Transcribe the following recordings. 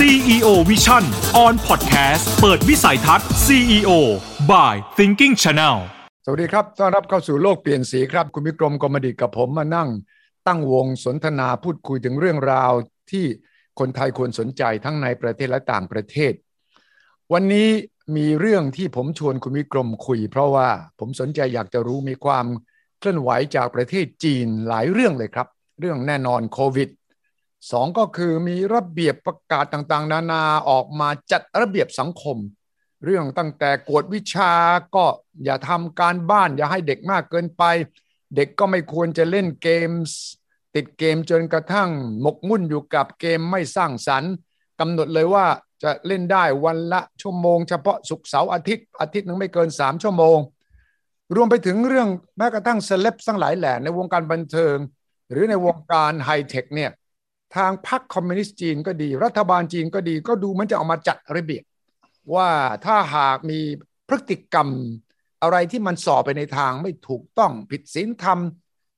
CEO Vision on Podcast เปิดวิสัยทัศน์ CEO by Thinking Channel สวัสดีครับ ต้อนรับเข้าสู่โลกเปลี่ยนสีครับ คุณวิกรมกมดิกับผมมานั่ง ตั้งวงสนทนาพูดคุยถึงเรื่องราวที่คนไทยควรสนใจทั้งในประเทศและต่างประเทศ วันนี้มีเรื่องที่ผมชวนคุณวิกรมคุย เพราะว่าผมสนใจอยากจะรู้มีความเคลื่อนไหวจากประเทศจีนหลายเรื่องเลยครับ เรื่องแน่นอนโควิด สองก็คือมีระเบียบประกาศต่างๆ นานาออกมาจัดระเบียบสังคม เรื่องตั้งแต่กวดวิชาก็อย่าทำการบ้านอย่าให้เด็กมากเกินไป เด็กก็ไม่ควรจะเล่นเกมส์ติดเกมจนกระทั่งหมกมุ่นอยู่กับเกมไม่สร้างสรรค์กำหนดเลยว่าจะเล่นได้วันละชั่วโมง เฉพาะศุกร์เสาร์อาทิตย์อาทิตย์นึงไม่เกิน 3 ชั่วโมง รวมไปถึงเรื่องแม้กระทั่งเซเลบทั้งหลายแหล่ในวงการบันเทิง หรือในวงการไฮเทคเนี่ย ทางพรรคคอมมิวนิสต์จีนก็ดี รัฐบาลจีนก็ดีก็ดูมันจะเอามาจัดระเบียบว่าถ้าหากมีพฤติกรรมอะไรที่มันสอบไปในทางไม่ถูกต้องผิดศีลธรรม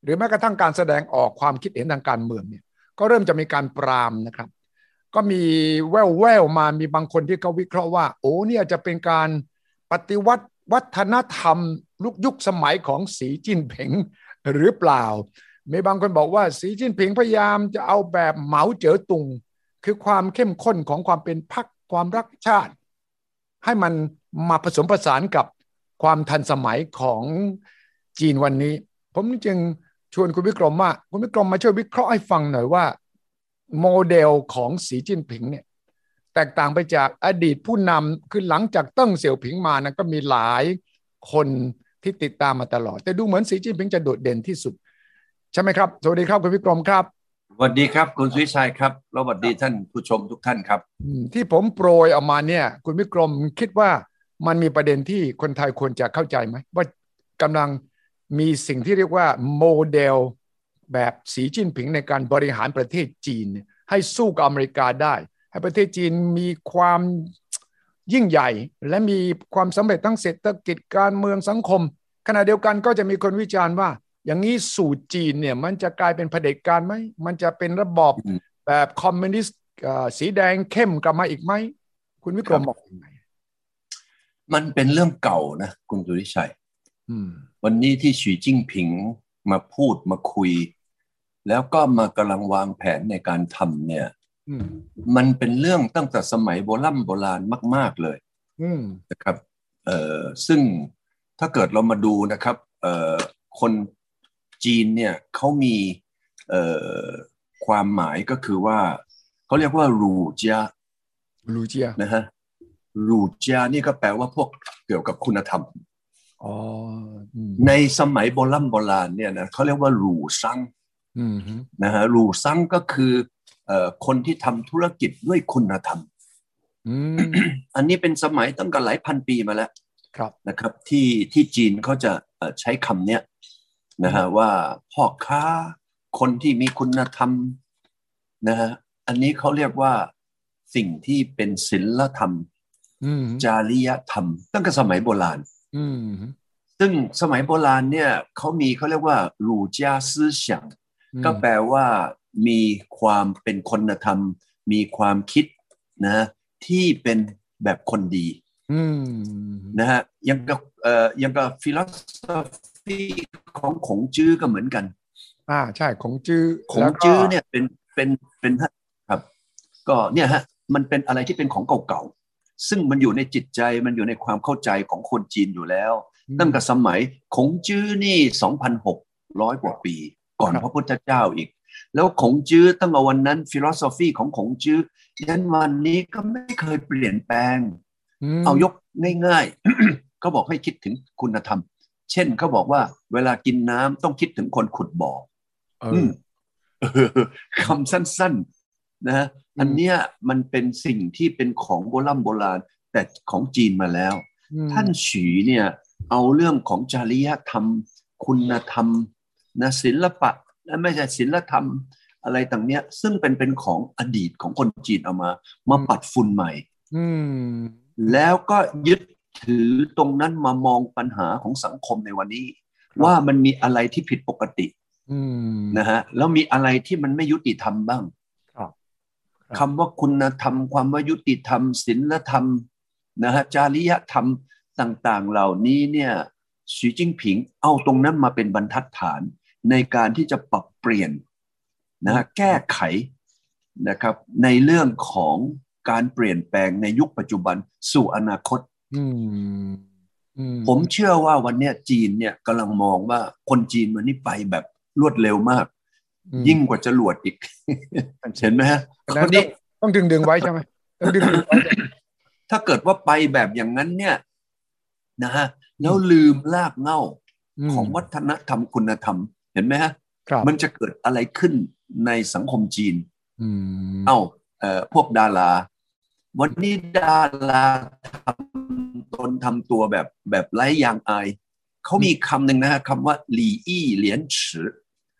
หรือแม้กระทั่งการแสดงออกความคิดเห็นทางการเมืองเนี่ยก็เริ่มจะมีการปรามนะครับ ก็มีแววแววๆมามีบางคนที่เขาวิเคราะห์ว่า โอ้เนี่ยจะเป็นการปฏิวัติวัฒนธรรมลุกยุคสมัยของสีจิ้นผิงหรือเปล่า มีบางคนบอกว่าสีจิ้นผิงพยายามจะเอาแบบเหมาเจ๋อตุง คือความเข้มข้นของความเป็นพรรคความรักชาติ ให้มันมาผสมผสานกับความทันสมัยของจีนวันนี้ ผมจึงชวนคุณวิกรมว่าคุณวิกรมมาช่วยวิเคราะห์ให้ฟังหน่อยว่า โมเดลของสีจิ้นผิงเนี่ยแตกต่างไปจากอดีตผู้นำคือหลังจากเติ้งเสี่ยวผิงมานะก็มีหลายคนที่ติดตามมาตลอด แต่ดูเหมือนสีจิ้นผิงจะโดดเด่นที่สุด ใช่ไหมครับ สวัสดีครับคุณวิกรมครับสวัสดีครับ คุณสุวิชัยครับแล้วสวัสดีท่านผู้ชมทุกท่านครับอืมที่ผมโปรยออกมาเนี่ย คุณวิกรมคิดว่ามันมีประเด็นที่คนไทยควรจะเข้าใจไหมว่ากำลังมีสิ่งที่เรียกว่าโมเดลแบบสีจิ้นผิงในการบริหารประเทศจีนเนี่ยให้สู้กับอเมริกาได้ ให้ประเทศจีนมีความยิ่งใหญ่ และมีความสำเร็จทั้งเศรษฐกิจการเมืองสังคม ขณะเดียวกันก็จะมีคนวิจารณ์ว่า อย่างนี้สู่จีนเนี่ยมันจะกลายเป็นเผด็จการไหม มันจะเป็นระบอบอืมแบบคอมมิวนิสต์เอ่อสีแดงเข้มกลับมาอีกไหม คุณวิกรมครับบอกยังไงมันเป็นเรื่องเก่านะ คุณสุวิชัยอืมวันนี้ที่ฉีจิ้งผิงมาพูดมาคุย แล้วก็มากำลังวางแผนในการทำเนี่ยอืมมันเป็นเรื่องตั้งแต่สมัยโบราณโบราณมาก ๆเลยอืมนะครับเอ่อซึ่งถ้าเกิดเรามาดูนะครับเอ่อคน จีนเนี่ยเขามีเอ่อความหมายก็คือว่าเขาเรียกว่ารูเจียลูเจียนะฮะรูเจียนี่ก็แปลว่าพวกเกี่ยวกับคุณธรรมอ๋ออืมในสมัยโบราณโบราณเนี่ยนะเขาเรียกว่ารูซังอืมฮึนะฮะรูซังก็คือเอ่อคนที่ทำธุรกิจด้วยคุณธรรมอืมอันนี้เป็นสมัยตั้งแต่หลายพันปีมาแล้วครับนะครับ ที่ที่จีนเขาจะเอ่อใช้คำเนี้ย นะฮะว่าพ่อค้าคนที่มีคุณธรรมนะฮะอันนี้เขาเรียกว่าสิ่งที่เป็นศีลธรรมอืมจาริยธรรม ตั้งแต่สมัยโบราณอืมฮึซึ่งสมัยโบราณเนี่ยเขามีเขาเรียกว่ารูจาซื่อเฉียงก็แปลว่ามีความเป็นคุณธรรม มีความคิดนะที่เป็นแบบคนดีอืมนะฮะยังกับเอ่อยังกับฟิโลโซ ฟีของขงจื้อก็เหมือนกัน อ่าใช่ของจื้อขงจื้อเนี่ยเป็นเป็นเป็นครับ ก็เนี่ยฮะมันเป็นอะไรที่เป็นของเก่าๆซึ่งมันอยู่ในจิตใจมันอยู่ในความเข้าใจของคนจีนอยู่แล้ว ตั้งแต่สมัยขงจื้อนี่2,600กว่าปี ก่อนพระพุทธเจ้าอีก แล้วขงจื้อตั้งแต่วันนั้น philosophy ของขงจื้อยันวันนี้ก็ไม่เคยเปลี่ยนแปลงมเอายกง่ายๆเขาบอกให้คิดถึงคุณธรรม เช่นเขาบอกว่า เวลากินน้ำต้องคิดถึงคนขุดบ่อเออือมเออคำสั้น ๆ นะอันเนี้ยมันเป็นสิ่งที่เป็นของโบราณโบราณ แต่ของจีนมาแล้วอืมท่านฉีเนี่ยเอาเรื่องของจริยธรรม คุณธรรมนะศิลปะและไม่ใช่ศิลธรรมอะไรต่างเนี้ย ซึ่งเป็นเป็นของอดีตของคนจีนเอามา มาปัดฝุ่นใหม่อืมแล้วก็ยึด ถือตรงนั้นมามองปัญหาของสังคมในวันนี้ ว่ามันมีอะไรที่ผิดปกติอืมนะฮะแล้วมีอะไรที่มันไม่ยุติธรรมบ้างครับคำว่าคุณธรรม ความว่ายุติธรรมศีลธรรมนะฮะจาริยธรรมต่างๆ เหล่านี้เนี่ยสีจิ้งผิงเอาตรงนั้นมาเป็นบรรทัดฐานในการที่จะปรับเปลี่ยนนะฮะแก้ไขนะครับในเรื่องของการเปลี่ยนแปลงในยุคปัจจุบันสู่อนาคตอืมอืม ผมเชื่อว่าวันเนี้ยจีนเนี่ยกำลังมองว่าคนจีนวันนี้ไปแบบรวดเร็วมากอืมยิ่งกว่าจรวดอีก เห็นไหมฮะอันคนั้นนนี้ต้องดึงดึงๆไว้ใช่ไหมต้องดึงดึงๆไว้ถ้าเกิดว่าไปแบบอย่างนั้นเนี่ยนะฮะแล้วลืมลากเหง้ามของวัฒนธรรมคุณธรรม เห็นไหมฮะครับมันจะเกิดอะไรขึ้นในสังคมจีนอืมเอ้าเอ่อพวกดารา วันนี้ดาราทำตนทำตัวแบบแบบไร้ยางอายเขามีคำหนึ่งนะฮะคำว่าหลี่อี้เหลียนฉือ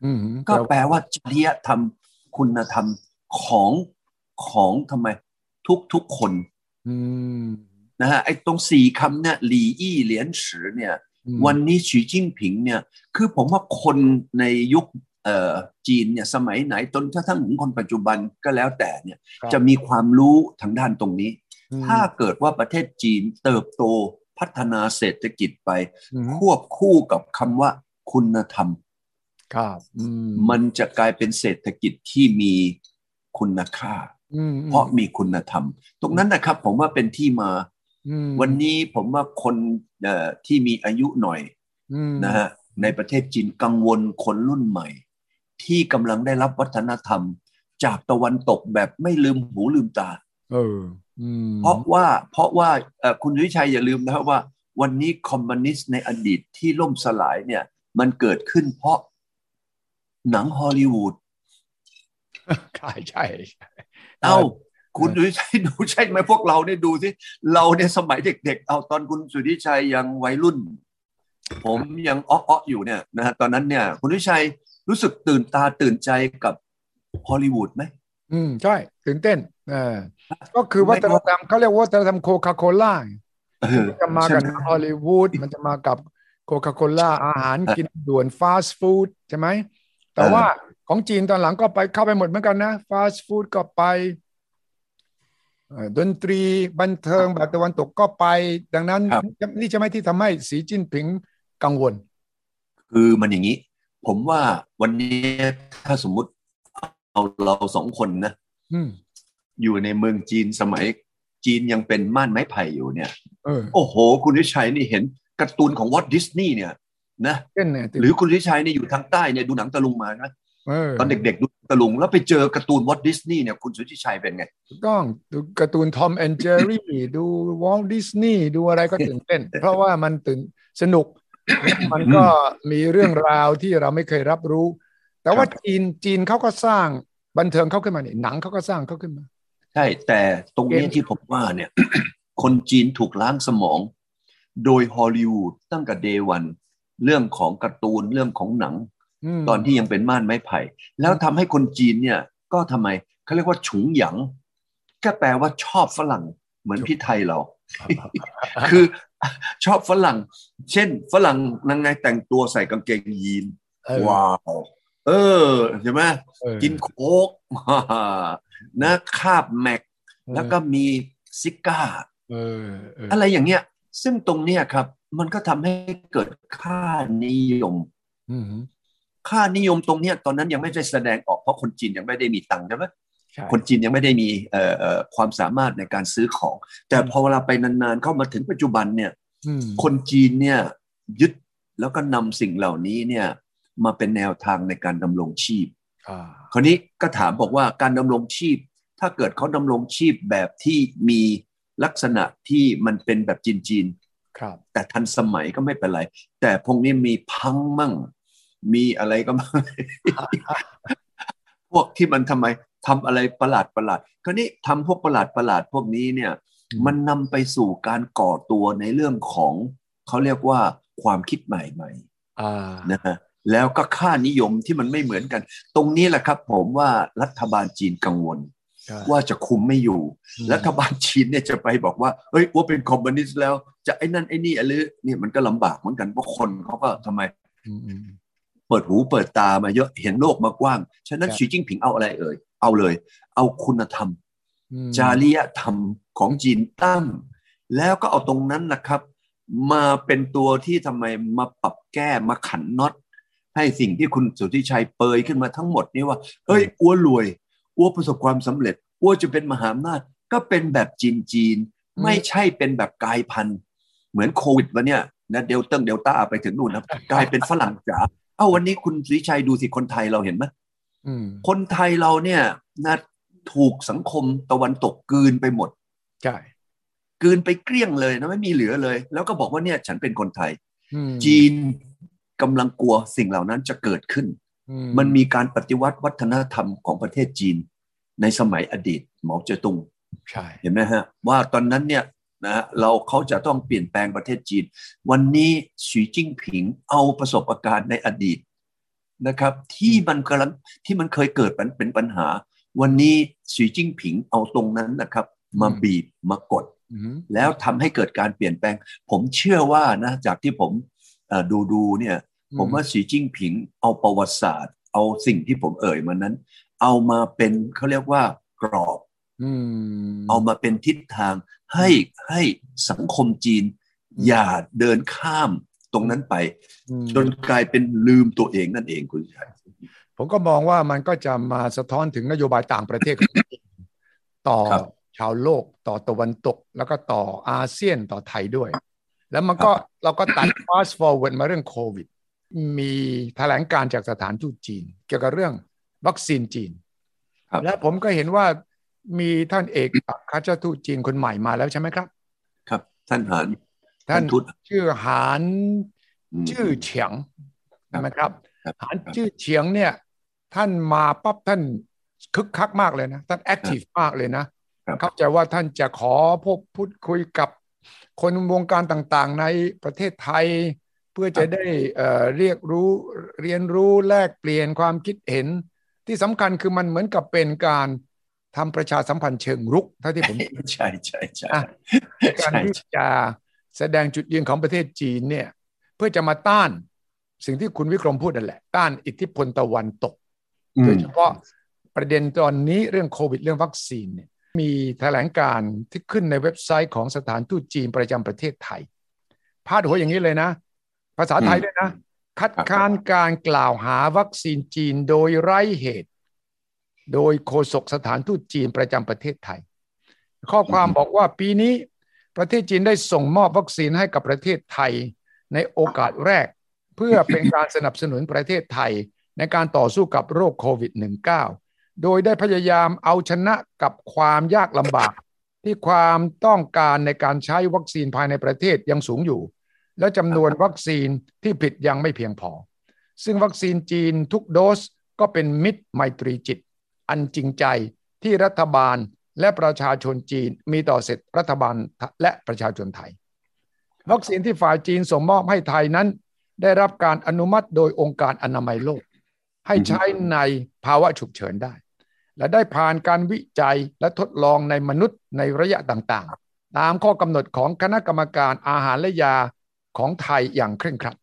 อืมก็แปลว่าจริยธรรมคุณธรรมของของทำไมทุกทุกๆคนอืมนะฮะไอ้ตรงสี่คำเนี่ยหลี่อี้เหลียนฉือเนี่ยอืมวันนี้สีจิ้งผิงเนี่ย คือผมว่าคนในยุคเอ่อ จีนเนี่ยสมัยไหนจนกระทั่งถึงคนปัจจุบันก็แล้วแต่เนี่ยครับจะมีความรู้ทางด้านตรงนี้อืมถ้าเกิดว่าประเทศจีนเติบโตพัฒนาเศรษฐกิจไปอืมควบคู่กับคำว่าคุณธรรมครับอืมมันจะกลายเป็นเศรษฐกิจที่มีคุณค่าอืมเพราะมีคุณธรรม ตรงนั้นนะครับผมว่าเป็นที่มาอืมวันนี้ผมว่าคนเอ่อที่มีอายุหน่อยอืมนะฮะในประเทศจีนกังวลคนรุ่นใหม่ ที่กำลังได้รับวัฒนธรรม จากตะวันตกแบบไม่ลืมหูลืมตา เอออืมเพราะว่าเพราะว่าเอ่อคุณวิชัยอย่าลืมนะครับว่า วันนี้คอมมิวนิสต์ในอดีตที่ล่มสลายเนี่ย มันเกิดขึ้นเพราะหนังฮอลลีวูดใช่ใช่ใช่เอ้าคุณสุทธิชัยดูใช่ไหมพวกเราเนี่ยดูสิเราเนี่ยสมัยเด็ก ๆ เอาตอนคุณสุทธิชัยยังวัยรุ่น ผมยังอ้อๆอยู่เนี่ยนะฮะตอนนั้นเนี่ย คุณสุทธิชัย รู้สึกตื่นตาตื่นใจกับฮอลลีวูดไหม อืม ใช่ ตื่นเต้นเออก็คือวัฒนธรรมเขาเรียกว่าวัฒนธรรมโคคาโคล่าเออจะมากับใช่ไหฮอลลีวูดมันจะมากับโคคาโคล่าอาหารกินด่วนฟาสต์ฟู้ดใช่ไหม แต่ว่าของจีนตอนหลังก็ไปเข้าไปหมดเหมือนกันนะฟาสต์ฟู้ดก็ไปเอ่อดนตรีบันเทิงแบบตะวันตกก็ไป ดังนั้นครับนี่จะไม่ที่ทำให้สีจิ้นผิงกังวล คือมันอย่างนี้ ผมว่าวันนี้ถ้าสมมุติเอาเราสองคนนะอืมอยู่ในเมืองจีนสมัย จีนยังเป็นม่านไม้ไผ่อยู่เนี่ยเออโอ้โห คุณวิชัยนี่เห็นการ์ตูนของวอตดิสนีย์เนี่ยนะเต้นเนี่ยหรือคุณวิชัยเนี่ยอยู่ทางใต้เนี่ยดูหนังตะลุงมานะเออตอนเด็กๆดูตะลุงแล้วไปเจอการ์ตูนวอตดิสนีย์เนี่ยคุณสุทธิชัยเป็นไงถูกต้องดูการ์ตูน Tom and Jerry ดู Walt Disney ดูอะไรก็ตื่นเต้น เพราะว่ามันตื่นสนุก มันก็มีเรื่องราวที่เราไม่เคยรับรู้ แต่ว่าครับจีนจีนเขาก็สร้างบันเทิงเขาขึ้นมานี่หนังเขาก็สร้างเขาขึ้นมา ใช่ แต่ตรงนี้เกมที่ผมว่าเนี่ย คนจีนถูกล้างสมอง โดยฮอลลีวูดตั้งแต่ day one เรื่องของการ์ตูนเรื่องของหนังมตอนที่ยังเป็นม่านไม้ไผ่ แล้วทำให้คนจีนเนี่ย ก็ทำไมเขาเรียกว่าฉุงหยางก็แปลว่าชอบฝรั่งเหมือนพี่ไทยเรา คือ ชอบฝรั่ง เช่น ฝรั่งนางไงแต่งตัวใส่กางเกงยีนเออว้าว เออใช่ไหมเออกินโค้กนะคาบแม็ก แล้วก็มีซิก้าเออเอออะไรอย่างเงี้ย ซึ่งตรงเนี้ยครับ มันก็ทำให้เกิดค่านิยมอืมค่านิยมตรงเนี้ยตอนนั้นยังไม่ได้แสดงออกเพราะคนจีนยังไม่ได้มีตังค์ใช่ไหมใช่ คนจีนยังไม่ได้มีเอ่อเอ่อความสามารถในการซื้อของ แต่พอเวลาไปนานๆเข้ามาถึงปัจจุบันเนี่ยอืมคนจีนเนี่ยยึดแล้วก็นำสิ่งเหล่านี้เนี่ยมาเป็นแนวทางในการดำรงชีพอ่าคราวนี้ก็ถามบอกว่าการดำรงชีพ ถ้าเกิดเขาดำรงชีพแบบที่มีลักษณะที่มันเป็นแบบจีนครับๆแต่ทันสมัยก็ไม่เป็นไร แต่พวกนี้มีพังมั่ง มีอะไรก็มั่งพวกที่มันทำไม ทำอะไรประหลาดประหลาดคราวนี้ทำพวกประหลาดประหลาดพวกนี้เนี่ยอืมมันนำไปสู่การก่อตัวในเรื่องของเขาเรียกว่าความคิดใหม่อ่าๆนะฮะแล้วก็ค่านิยมที่มันไม่เหมือนกัน ตรงนี้แหละครับผมว่ารัฐบาลจีนกังวลใช่ว่าจะคุมไม่อยู่อืมรัฐบาลจีนเนี่ยจะไปบอกว่าเฮ้ยว่าเป็นคอมมิวนิสต์แล้ว จะไอ้นั่นไอ้นี่อะไรเนี่ยมันก็ลำบากเหมือนกันเพราะคนเขาก็ทำไมอืมอืมเปิดหูเปิดตามาเยอะเห็นโลกมากว้าง ฉะนั้นครับสีจิ้งผิงเอาอะไรเอ่ย เอาเลย เอาคุณธรรมอืมจาริยธรรมของจีนตั้ง แล้วก็เอาตรงนั้นนะครับ มาเป็นตัวที่ทำไมมาปรับแก้มาขันน็อตให้สิ่งที่คุณสุทธิชัยเปยขึ้นมาทั้งหมดนี้ว่า เอ้ยอ้วรวยอ้วประสบความสำเร็จอ้วจะเป็นมหาอำนาจก็เป็นแบบจีนจีนๆไม่ใช่เป็นแบบกลายพันธุ์ เหมือนโควิดวันเนี้ยนะเดลต้าเดลต้าไปถึงนู่นนะกลายเป็นฝรั่งจ๋าเอ้าวันนี้คุณสุทธิชัยดูสิคนไทยเราเห็นไหมอืม คนไทยเราเนี่ยนะถูกสังคมตะวันตกกลืนไปหมด ใช่กลืนไปเกลี้ยงเลยนะไม่มีเหลือเลย แล้วก็บอกว่าเนี่ยฉันเป็นคนไทยอืมจีนกำลังกลัวสิ่งเหล่านั้นจะเกิดขึ้นอืมันมีการปฏิวัติวัฒนธรรมของประเทศจีน ในสมัยอดีตเหมาเจ๋อตุงใช่เห็นไหมฮะ ว่าตอนนั้นเนี่ยนะเราเขาจะต้องเปลี่ยนแปลงประเทศจีน วันนี้สีจิ้งผิงเอาประสบการณ์ในอดีต นะครับที่มันกำลังที่มันเคยเกิดเป็นเป็นปัญหา วันนี้สีจิ้งผิงเอาตรงนั้นนะครับ มาบีบมากดอืมแล้วทำให้เกิดการเปลี่ยนแปลง ผมเชื่อว่านะจากที่ผมเอ่อดูดูเนี่ยผมว่าสีจิ้งผิงเอาประวัติศาสตร์ เอาสิ่งที่ผมเอ่ยมานั้น เอามาเป็นเขาเรียกว่ากรอบอืมเอามาเป็นทิศทางให้ให้สังคมจีนอืมอย่าเดินข้าม ตรงนั้นไปอืมจนกลายเป็นลืมตัวเองนั่นเองคุณชัยผมก็มองว่ามันก็จะมาสะท้อนถึงนโยบายต่างประเทศของจีนต่อชาวโลกต่อตะวันตก แล้วก็ต่ออาเซียนต่อไทยด้วย แล้วมันก็เราก็ตัด fast forward มาเรื่องโควิด มีแถลงการจากสถานทูตจีน เกี่ยวกับเรื่องวัคซีนจีนครับและผมก็เห็นว่ามีท่านเอกอัครราชทูตจีนคนใหม่มาแล้วใช่ไหมครับ ครับ ท่านหาน ท่านทูตชื่อหานมชื่อเฉียงใช่ไหมครับครับ หานชื่อเฉียงเนี่ย ท่านมาปั๊บท่านคึกคักมากเลยนะ ท่านแอคทีฟมากเลยนะครับเข้าใจว่าท่านจะขอพบพูดคุยกับคนวงการต่างๆ ในประเทศไทย เพื่อจะได้เอ่อเรียกรู้เรียนรู้แลกเปลี่ยนความคิดเห็น ที่สำคัญคือมันเหมือนกับเป็นการทำประชาสัมพันธ์เชิงรุกเท่าที่ผมใช่ใช่ใช่อะการใช่ที่จะ แสดงจุดยืนของประเทศจีนเนี่ยเพื่อจะมาต้านสิ่งที่คุณวิกรมพูดนั่นแหละ ต้านอิทธิพลตะวันตกอืโดมยเฉพาะประเด็นตอนนี้เรื่องโควิดเรื่องวัคซีนเนี่ยมีแถลงการณ์ที่ขึ้นในเว็บไซต์ของสถานทูตจีนประจำประเทศไทย พาดหัวอย่างนี้เลยนะ ภาษาไทยด้วยนะ คัดค้านการกล่าวหาวัคซีนจีนโดยไร้เหตุ โดยโฆษกสถานทูตจีนประจำประเทศไทย ข้อความบอกว่าปีนี้ ประเทศจีนได้ส่งมอบวัคซีนให้กับประเทศไทยในโอกาสแรก เพื่อเป็นการสนับสนุนประเทศไทย ในการต่อสู้กับโรคโควิด -19 โดยได้พยายามเอาชนะกับความยากลำบาก ที่ความต้องการในการใช้วัคซีนภายในประเทศยังสูงอยู่ และจำนวนวัคซีนที่ผลิตยังไม่เพียงพอ ซึ่งวัคซีนจีนทุกโดสก็เป็นมิตรไมตรีจิต อันจริงใจที่รัฐบาล และประชาชนจีนมีต่อเสร็จรัฐบาลและประชาชนไทย วัคซีนที่ฝ่ายจีนส่งมอบให้ไทยนั้น ได้รับการอนุมัติโดยองค์การอนามัยโลก ให้ใช้ในภาวะฉุกเฉินได้ และได้ผ่านการวิจัยและทดลองในมนุษย์ในระยะต่างๆ ตามข้อกำหนดของคณะกรรมการอาหารและยาของไทยอย่างเคร่งครัด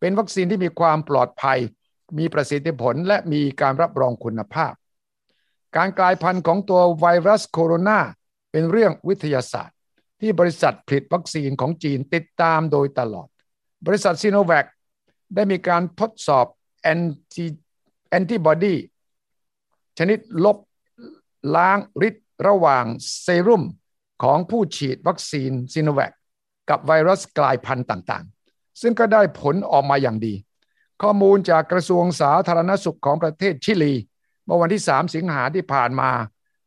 เป็นวัคซีนที่มีความปลอดภัย มีประสิทธิผลและมีการรับรองคุณภาพ การกลายพันธุ์ของตัวไวรัสโคโรนาเป็นเรื่องวิทยาศาสตร์ ที่บริษัทผลิตวัคซีนของจีนติดตามโดยตลอด บริษัทซีโนแวคได้มีการทดสอบแอนติแอนติบอดีชนิดลบล้างฤทธิ์ระหว่างเซรุ่มของผู้ฉีดวัคซีนซีโนแวคกับไวรัสกลายพันธุ์ต่างๆ ซึ่งก็ได้ผลออกมาอย่างดี ข้อมูลจากกระทรวงสาธารณสุขของประเทศชิลี เมื่อวันที่ 3 สิงหาที่ผ่านมา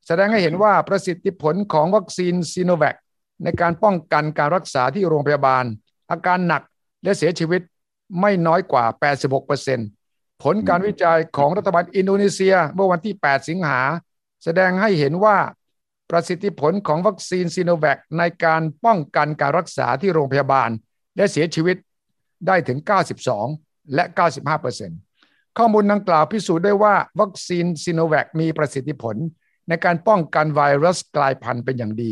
แสดงให้เห็นว่าประสิทธิผลของวัคซีนซีโนแวคในการป้องกันการรักษาที่โรงพยาบาล อาการหนักและเสียชีวิตไม่น้อยกว่า 86%ผลการวิจัยของรัฐบาลอินโดนีเซีย เมื่อวันที่ 8 สิงหา แสดงให้เห็นว่าประสิทธิผลของวัคซีนซีโนแวคในการป้องกันการรักษาที่โรงพยาบาล และเสียชีวิตได้ถึง 92 และ 95% ข้อมูลดังกล่าวพิสูจน์ได้ว่าวัคซีนซีโนแวคมีประสิทธิผล ในการป้องกันไวรัสกลายพันธุ์เป็นอย่างดี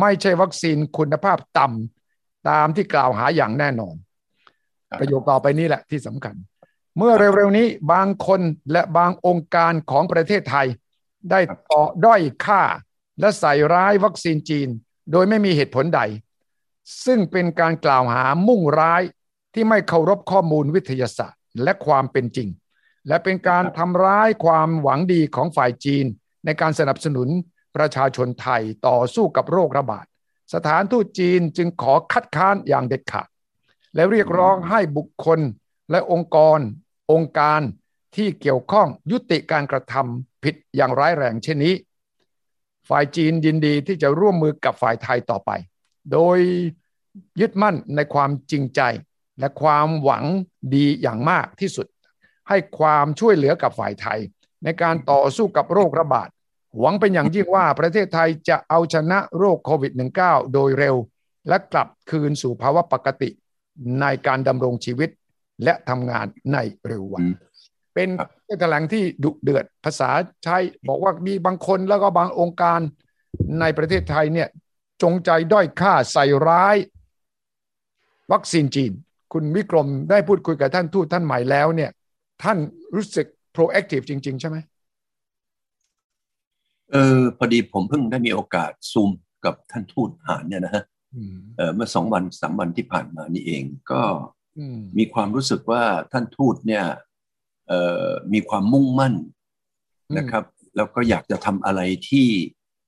ไม่ใช่วัคซีนคุณภาพต่ำตามที่กล่าวหาอย่างแน่นอน ประโยคต่อไปนี้แหละที่สำคัญ เมื่อเร็วๆนี้บางคนและบางองค์การของประเทศไทย ได้ต่อด้อยค่า และใส่ร้ายวัคซีนจีน โดยไม่มีเหตุผลใด ซึ่งเป็นการกล่าวหามุ่งร้ายที่ไม่เคารพข้อมูลวิทยาศาสตร์และความเป็นจริง และเป็นการทำร้ายความหวังดีของฝ่ายจีน ในการสนับสนุนประชาชนไทยต่อสู้กับโรคระบาด สถานทูตจีนจึงขอคัดค้านอย่างเด็ดขาด และเรียกร้องให้บุคคลและองค์กร องค์การที่เกี่ยวข้องยุติการกระทำผิดอย่างร้ายแรงเช่นนี้ ฝ่ายจีนยินดีที่จะร่วมมือกับฝ่ายไทยต่อไป โดยยึดมั่นในความจริงใจและความหวังดีอย่างมากที่สุด ให้ความช่วยเหลือกับฝ่ายไทย ในการต่อสู้กับโรคระบาด หวังเป็นอย่างยิ่งว่าประเทศไทยจะเอาชนะโรคโควิด -19 โดยเร็ว และกลับคืนสู่ภาวะปกติในการดำรงชีวิตและทำงานในเร็ววัน เป็นแถลงที่ดุเดือดภาษาใช้บอกว่ามีบางคนแล้วก็บางองค์การในประเทศไทยเนี่ยจงใจด้อยค่าใส่ร้าย วัคซีนจีน คุณวิกรมได้พูดคุยกับท่านทูตท่านใหม่แล้วเนี่ย ท่านรู้สึก proactive จริง ๆ ใช่ไหมเออพอดีผมเพิ่งได้มีโอกาสซูมกับท่านทูตหานเนี่ยนะฮะเออเมื่อสองวันสามวันที่ผ่านมานี่เองก็มีความรู้สึกว่าท่านทูตเนี่ยเออมีความมุ่งมั่นนะครับ แล้วก็อยากจะทำอะไรที่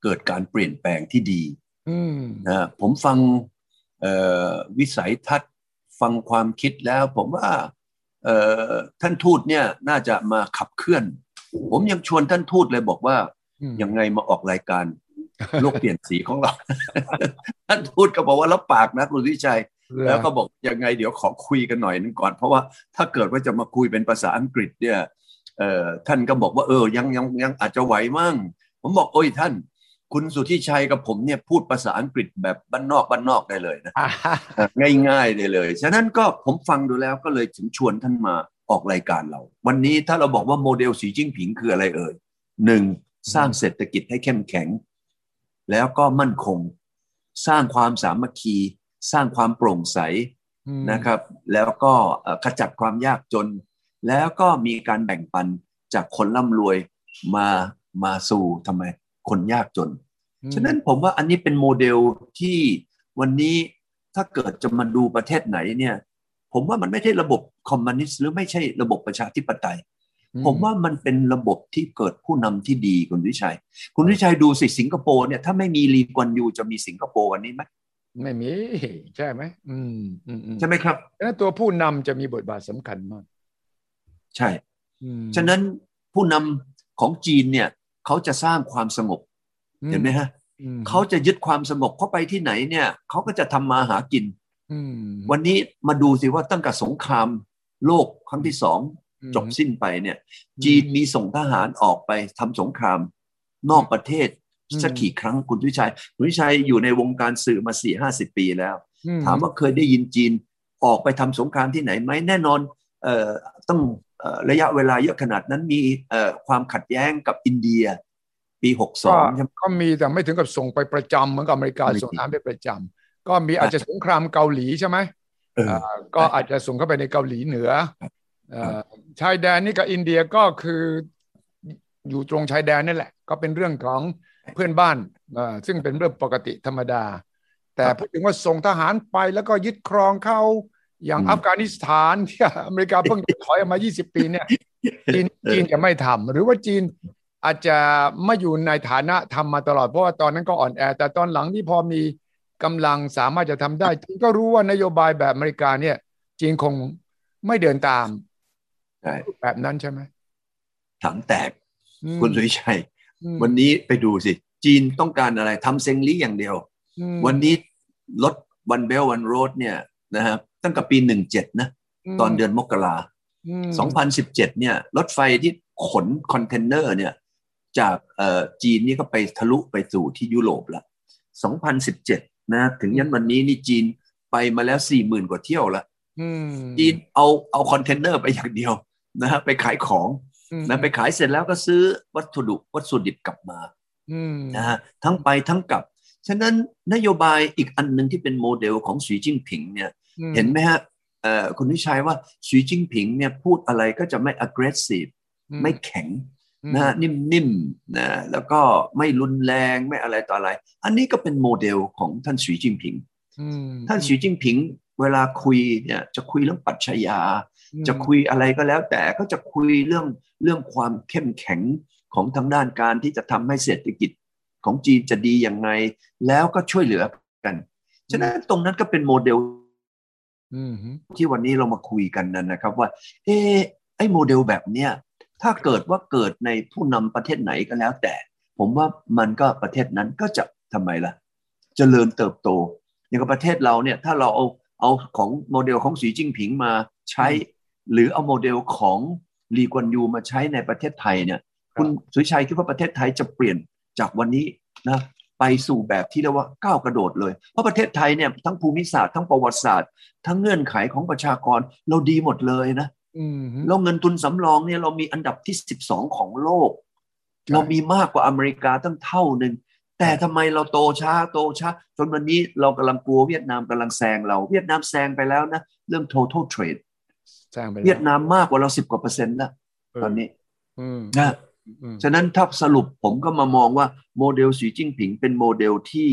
เกิดการเปลี่ยนแปลงที่ดีนะผมฟังวิสัยทัศน์ฟังความคิดแล้ว ผมว่า ท่านทูตเนี่ยน่าจะมาขับเคลื่อน ผมยังชวนท่านทูตเลยบอกว่ายังไงมาออกรายการโลกเปลี่ยนสีของเรา ท่านทูตก็บอกว่ารับปากนะคุณวิชัย แล้วก็บอกยังไงเดี๋ยวขอคุยกันหน่อยนึงก่อน เพราะว่าถ้าเกิดว่าจะมาคุยเป็นภาษาอังกฤษเนี่ยท่านก็บอกว่าเออยังยังยังอาจจะไหวมั่งผมบอกโอ้ยท่าน คุณสุทธิชัยกับผมเนี่ยพูดภาษาอังกฤษแบบบ้านนอกบ้านนอกได้เลยนะง่ายๆได้เลย ฉะนั้นก็ผมฟังดูแล้วก็เลยถึงชวนท่านมาออกรายการเรา วันนี้ถ้าเราบอกว่าโมเดลสีจิ้งผิงคืออะไรเอ่ยหนึ่งสร้างเศรษฐกิจให้เข้มแข็ง แล้วก็มั่นคง สร้างความสามัคคี สร้างความโปร่งใสนะครับ แล้วก็ขจัดความยากจน แล้วก็มีการแบ่งปันจากคนร่ำรวยมามาสู่ทำไม คนยากจน ฉะนั้นผมว่าอันนี้เป็นโมเดลที่วันนี้ถ้าเกิดจะมาดูประเทศไหนเนี่ย ผมว่ามันไม่ใช่ระบบคอมมิวนิสต์หรือไม่ใช่ระบบประชาธิปไตย ผมว่ามันเป็นระบบที่เกิดผู้นำที่ดีคุณวิชัย คุณวิชัยดูสิสิงคโปร์เนี่ยถ้าไม่มีลีกวนยูจะมีสิงคโปร์วันนี้ไหมไม่มีใช่ไหมอืมใช่ไหมครับแล้วตัวผู้นำจะมีบทบาทสำคัญมาก ใช่ ฉะนั้นผู้นำของจีนเนี่ย เขาจะสร้างความสงบเห็นไหมฮะเขาจะยึดความสงบเข้าไปที่ไหนเนี่ยเขาก็จะทำมาหากินวันนี้มาดูสิว่าตั้งแต่สงครามโลกครั้งที่สองจบสิ้นไปเนี่ย จีนมีส่งทหารออกไปทำสงคราม นอกประเทศสักกี่ครั้งคุณวิชัยคุณวิชัยอยู่ในวงการสื่อมาสี่ห้าสิบปีแล้ว ถามว่าเคยได้ยินจีนออกไปทำสงครามที่ไหนไหมแน่นอนเอ่อต้อง ระยะเวลาเยอะขนาดนั้นมีความขัดแย้งกับอินเดีย ปีหกสองก็มีแต่ไม่ถึงกับส่งไปประจำเหมือนกับอเมริกาส่งน้ำไปประจำก็มีอาจจะสงครามเกาหลีใช่ไหมก็อาจจะส่งเข้าไปในเกาหลีเหนือชายแดนนี่กับอินเดียก็คืออยู่ตรงชายแดนนี่แหละ ก็เป็นเรื่องของเพื่อนบ้านซึ่งเป็นเรื่องปกติธรรมดา แต่พูดถึงว่าส่งทหารไปแล้วก็ยึดครองเข้า อย่างอัฟกานิสถานที่อเมริกาเพิ่งถอยออกมา 20 ปีเนี่ยจีนจีนจะไม่ทำหรือว่าจีนอาจจะไม่อยู่ในฐานะทำมาตลอด เพราะว่าตอนนั้นก็อ่อนแอ แต่ตอนหลังที่พอมีกำลังสามารถจะทำได้จีนก็รู้ว่านโยบายแบบอเมริกาเนี่ย จีนคงไม่เดินตามแบบนั้นใช่ไหมถังแตก คุณสุริชัย วันนี้ไปดูสิ จีนต้องการอะไรทำเซงลี่อย่างเดียว วันนี้รถวันเบลวันโรดเนี่ยนะครับ ตั้งแต่ปีหนึ่งเจ็ดนะ ตอนเดือนมกราสองพันสิบเจ็ดเนี่ย รถไฟที่ขนคอนเทนเนอร์เนี่ย จากจีนนี่ก็ไปทะลุไปสู่ที่ยุโรปละ2017นะถึงยันวันนี้นี่จีนไปมาแล้วสี่หมื่นกว่าเที่ยวละจีนเอาเอาคอนเทนเนอร์ไปอย่างเดียวนะฮะไปขายของนะไปขายเสร็จแล้วก็ซื้อวัตถุดิบวัตถุดิบกลับมานะฮะทั้งไปทั้งกลับ ฉะนั้นนโยบายอีกอันหนึ่งที่เป็นโมเดลของสีจิ้งผิงเนี่ย เห็นไหมฮะคุณวิชัยว่าสีจิ้งผิงเนี่ยพูดอะไรก็จะไม่ aggressive ไม่แข็งนะฮะนิ่มๆนะแล้วก็ไม่รุนแรงไม่อะไรต่ออะไร อันนี้ก็เป็นโมเดลของท่านสีจิ้งผิงอืมท่านสีจิ้งผิง เวลาคุยเนี่ยจะคุยเรื่องปรัชญาอืมจะคุยอะไรก็แล้ว แต่ก็จะคุยเรื่องเรื่องความเข้มแข็งของทางด้านการที่จะทำให้เศรษฐกิจของจีนจะดียังไง แล้วก็ช่วยเหลือกัน ฉะนั้นตรงนั้นก็เป็นโมเดลอืม ที่วันนี้เรามาคุยกันนั้นนะครับว่า เออไอ้โมเดลแบบเนี้ยถ้าเกิดว่าเกิดในผู้นำประเทศไหนก็แล้วแต่ ผมว่ามันก็ประเทศนั้นก็จะทำไมล่ะเจริญเติบโต อย่างกับประเทศเราเนี่ยถ้าเราเอาเอาของโมเดลของสีจิ้งผิงมาใช้ หรือเอาโมเดลของลีกวนยูมาใช้ในประเทศไทยเนี่ย คุณสุชัยคิดว่าประเทศไทยจะเปลี่ยนจากวันนี้นะ ไปสู่แบบที่เรียกว่าก้าวกระโดดเลย เพราะประเทศไทยเนี่ยทั้งภูมิศาสตร์ทั้งประวัติศาสตร์ ทั้งเงื่อนไขของประชากรเราดีหมดเลยนะอืมเราเงินทุนสำรองเนี่ยเรามีอันดับที่12ของโลกใช่เรามีมากกว่าอเมริกาตั้งเท่าหนึ่งแต่ทำไมเราโตช้าโตช้า จนวันนี้เรากำลังกลัวเวียดนามกำลังแซงเราเวียดนามแซงไปแล้วนะเรื่อง total trade สร้างไปแล้วเวียดนามมากกว่าเราสิบกว่าเปอร์เซ็นต์แล้วตอนนี้อืมนะอืม ฉะนั้นถ้าสรุปผมก็มามองว่าโมเดลสีจิ้งผิงเป็นโมเดลที่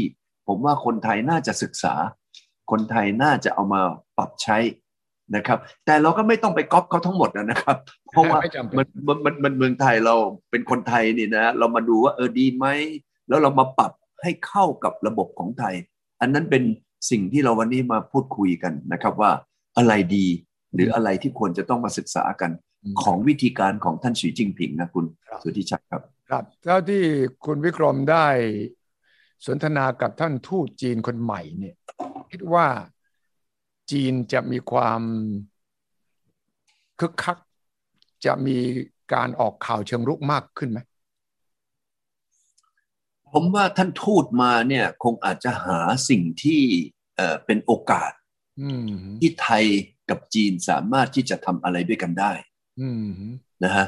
ผมว่าคนไทยน่าจะศึกษา คนไทยน่าจะเอามาปรับใช้นะครับ แต่เราก็ไม่ต้องไปก๊อปเขาทั้งหมดนะครับ เพราะว่าไม่จำเป็นมันมันมันมันเมืองไทยเราเป็นคนไทยนี่นะ เรามาดูว่าเออดีไหม แล้วเรามาปรับให้เข้ากับระบบของไทย อันนั้นเป็นสิ่งที่เราวันนี้มาพูดคุยกันนะครับว่าอะไรดีหรืออะไรที่ควรจะต้องมาศึกษากัน ของวิธีการของท่านสีจิ้งผิงนะคุณครับสุทธิชัยครับ ครับเท่าที่คุณวิกรมได้สนทนากับท่านทูตจีนคนใหม่เนี่ยคิดว่าจีนจะมีความคึกคัก จะมีการออกข่าวเชิงรุกมากขึ้นไหมผมว่าท่านทูตมาเนี่ยคงอาจจะหาสิ่งที่เอ่อเป็นโอกาสอืมที่ไทยกับจีนสามารถที่จะทำอะไรด้วยกันได้อืม นะฮะ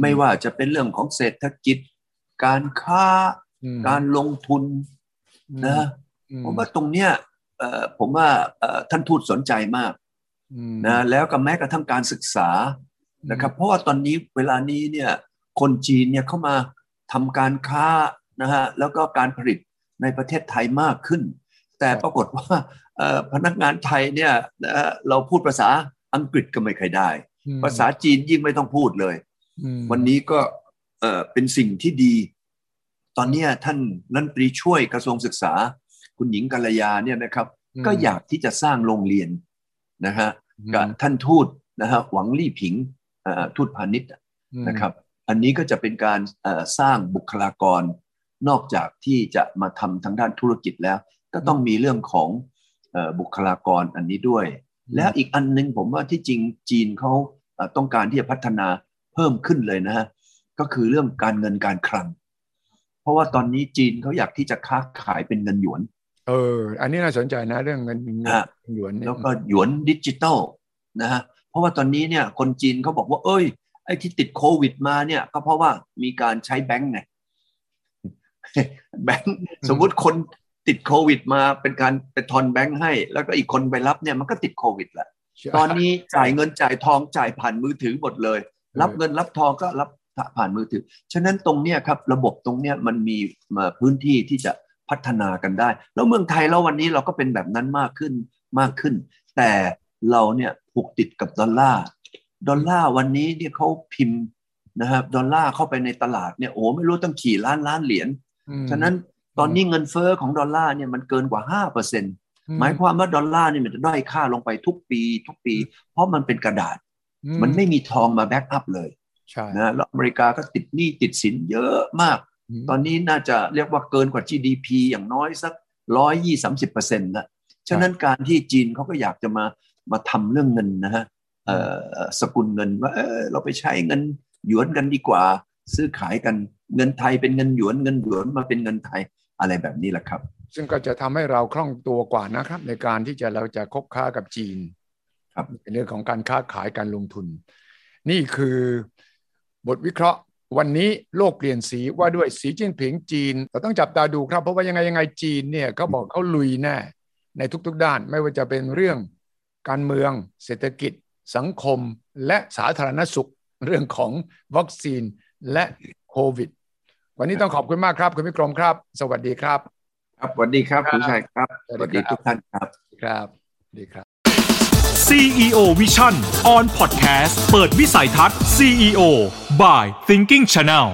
ไม่ว่าจะเป็นเรื่องของเศรษฐกิจ การค้าอืมการลงทุนนะอืผมว่าตรงเนี้ยเอ่อผมว่าเอ่อท่านทูตสนใจมากอืมนะแล้วก็แม้กระทั่งการศึกษานะครับเพราะว่าตอนนี้เวลานี้เนี่ยคนจีนเนี่ยเข้ามาทำการค้านะฮะแล้วก็การผลิตในประเทศไทยมากขึ้น แต่ปรากฏว่าเอ่อพนักงานไทยเนี่ยนะฮะเราพูดภาษาอังกฤษก็ไม่เคอยได้อืม ภาษาจีนยิ่งไม่ต้องพูดเลยอืมวันนี้ก็เอ่อเป็นสิ่งที่ดี ตอนเนี้ยท่านรัฐมนตรีช่วยกระทรวงศึกษา คุณหญิงกัลยาเนี่ยนะครับ ก็อยากที่จะสร้างโรงเรียนนะฮะกับท่านทูตนะฮะหวังลี่ผิงเอ่อทูตพาณิชย์อืมนะครับ อันนี้ก็จะเป็นการเอ่อสร้างบุคลากร นอกจากที่จะมาทำทางด้านธุรกิจแล้ว ก็ต้องมีเรื่องของเอ่อบุคลากรอันนี้ด้วย แล้วอีกอันหนึงผมว่าที่จริงจีนเขาเอ่อต้องการที่จะพัฒนาเพิ่มขึ้นเลยนะฮะก็คือเรื่องการเงินการคลัง เพราะว่าตอนนี้จีนเขาอยากที่จะค้าขายเป็นเงินหยวน เออ อันนี้น่าสนใจนะเรื่องเงินเงินฮะหยวนเนี่ยแล้วก็หยวนดิจิตอลนะฮะเพราะว่าตอนนี้เนี่ยคนจีนเขาบอกว่า เอ้ยไอ้ที่ติดโควิดมาเนี่ย ก็เพราะว่ามีการใช้แบงก์ไงแบงก์สมมุติคน ติดโควิดมาเป็นการไปทอนแบงก์ให้ แล้วก็อีกคนไปรับเนี่ยมันก็ติดโควิดแหละตอนนี้จ่ายเงินจ่ายทองจ่ายผ่านมือถือหมดเลย รับเงินรับทองก็รับผ่านมือถือ ฉะนั้นตรงเนี้ยครับระบบตรงเนี้ยมันมีมาพื้นที่ที่จะพัฒนากันได้ แล้วเมืองไทยแล้ววันนี้เราก็เป็นแบบนั้นมากขึ้นมากขึ้น แต่เราเนี่ยผูกติดกับดอลลาร์ดอลลาร์วันนี้เนี่ยเขาพิมพ์นะครับดอลลาร์เข้าไปในตลาดเนี่ยโอ้ไม่รู้ตั้งกี่ล้านล้านเหรียญอืมฉะนั้น ตอนนี้เงินเฟ้อของดอลลาร์เนี่ยมันเกินกว่าห้าเปอร์เซ็นต์หมายความว่าดอลลาร์นี่มันจะด้อยค่าลงไปทุกปี ทุกปี เพราะมันเป็นกระดาษอืมันไม่มีทองมา backup เลยใช่นะแล้วอเมริกาก็ติดหนี้ติดสินเยอะมากมตอนนี้น่าจะเรียกว่าเกินกว่า GDP อย่างน้อยสักร้อยยี่สามสิบเปอร์เซ็นต์ละฉะนั้นการที่จีนเขาก็อยากจะมามาทำเรื่องเงินนะฮะเอ่อสกุลเงินว่าเออเราไปใช้เงินหยวนกันดีกว่า ซื้อขายกัน เงินไทยเป็นเงินหยวนเงินหยวนมาเป็นเงินไทยอะไรแบบนี้แหละครับ ซึ่งก็จะทำให้เราคล่องตัวกว่านะครับ ในการที่จะเราจะคบค้ากับจีน ครับในเรื่องของการค้าขายการลงทุน นี่คือบทวิเคราะห์วันนี้โลกเปลี่ยนสีว่าด้วยสีจิ้นผิงจีน เราต้องจับตาดูครับ เพราะว่ายังไงยังไงจีนเนี่ยเขาบอกเขาลุยแน่ในทุกๆ ด้าน ไม่ว่าจะเป็นเรื่องการเมือง เศรษฐกิจ สังคม และสาธารณสุข เรื่องของวัคซีนและโควิด วันนี้ต้องขอบคุณมากครับ คุณวิกรมครับ สวัสดีครับ ครับสวัสดีครับคุณชัยครับ สวัสสดีวัสดีครับทุกท่านครับ ครับสวัสดีครับ CEO Vision on Podcast เปิดวิสัยทัศน์ CEO by Thinking Channel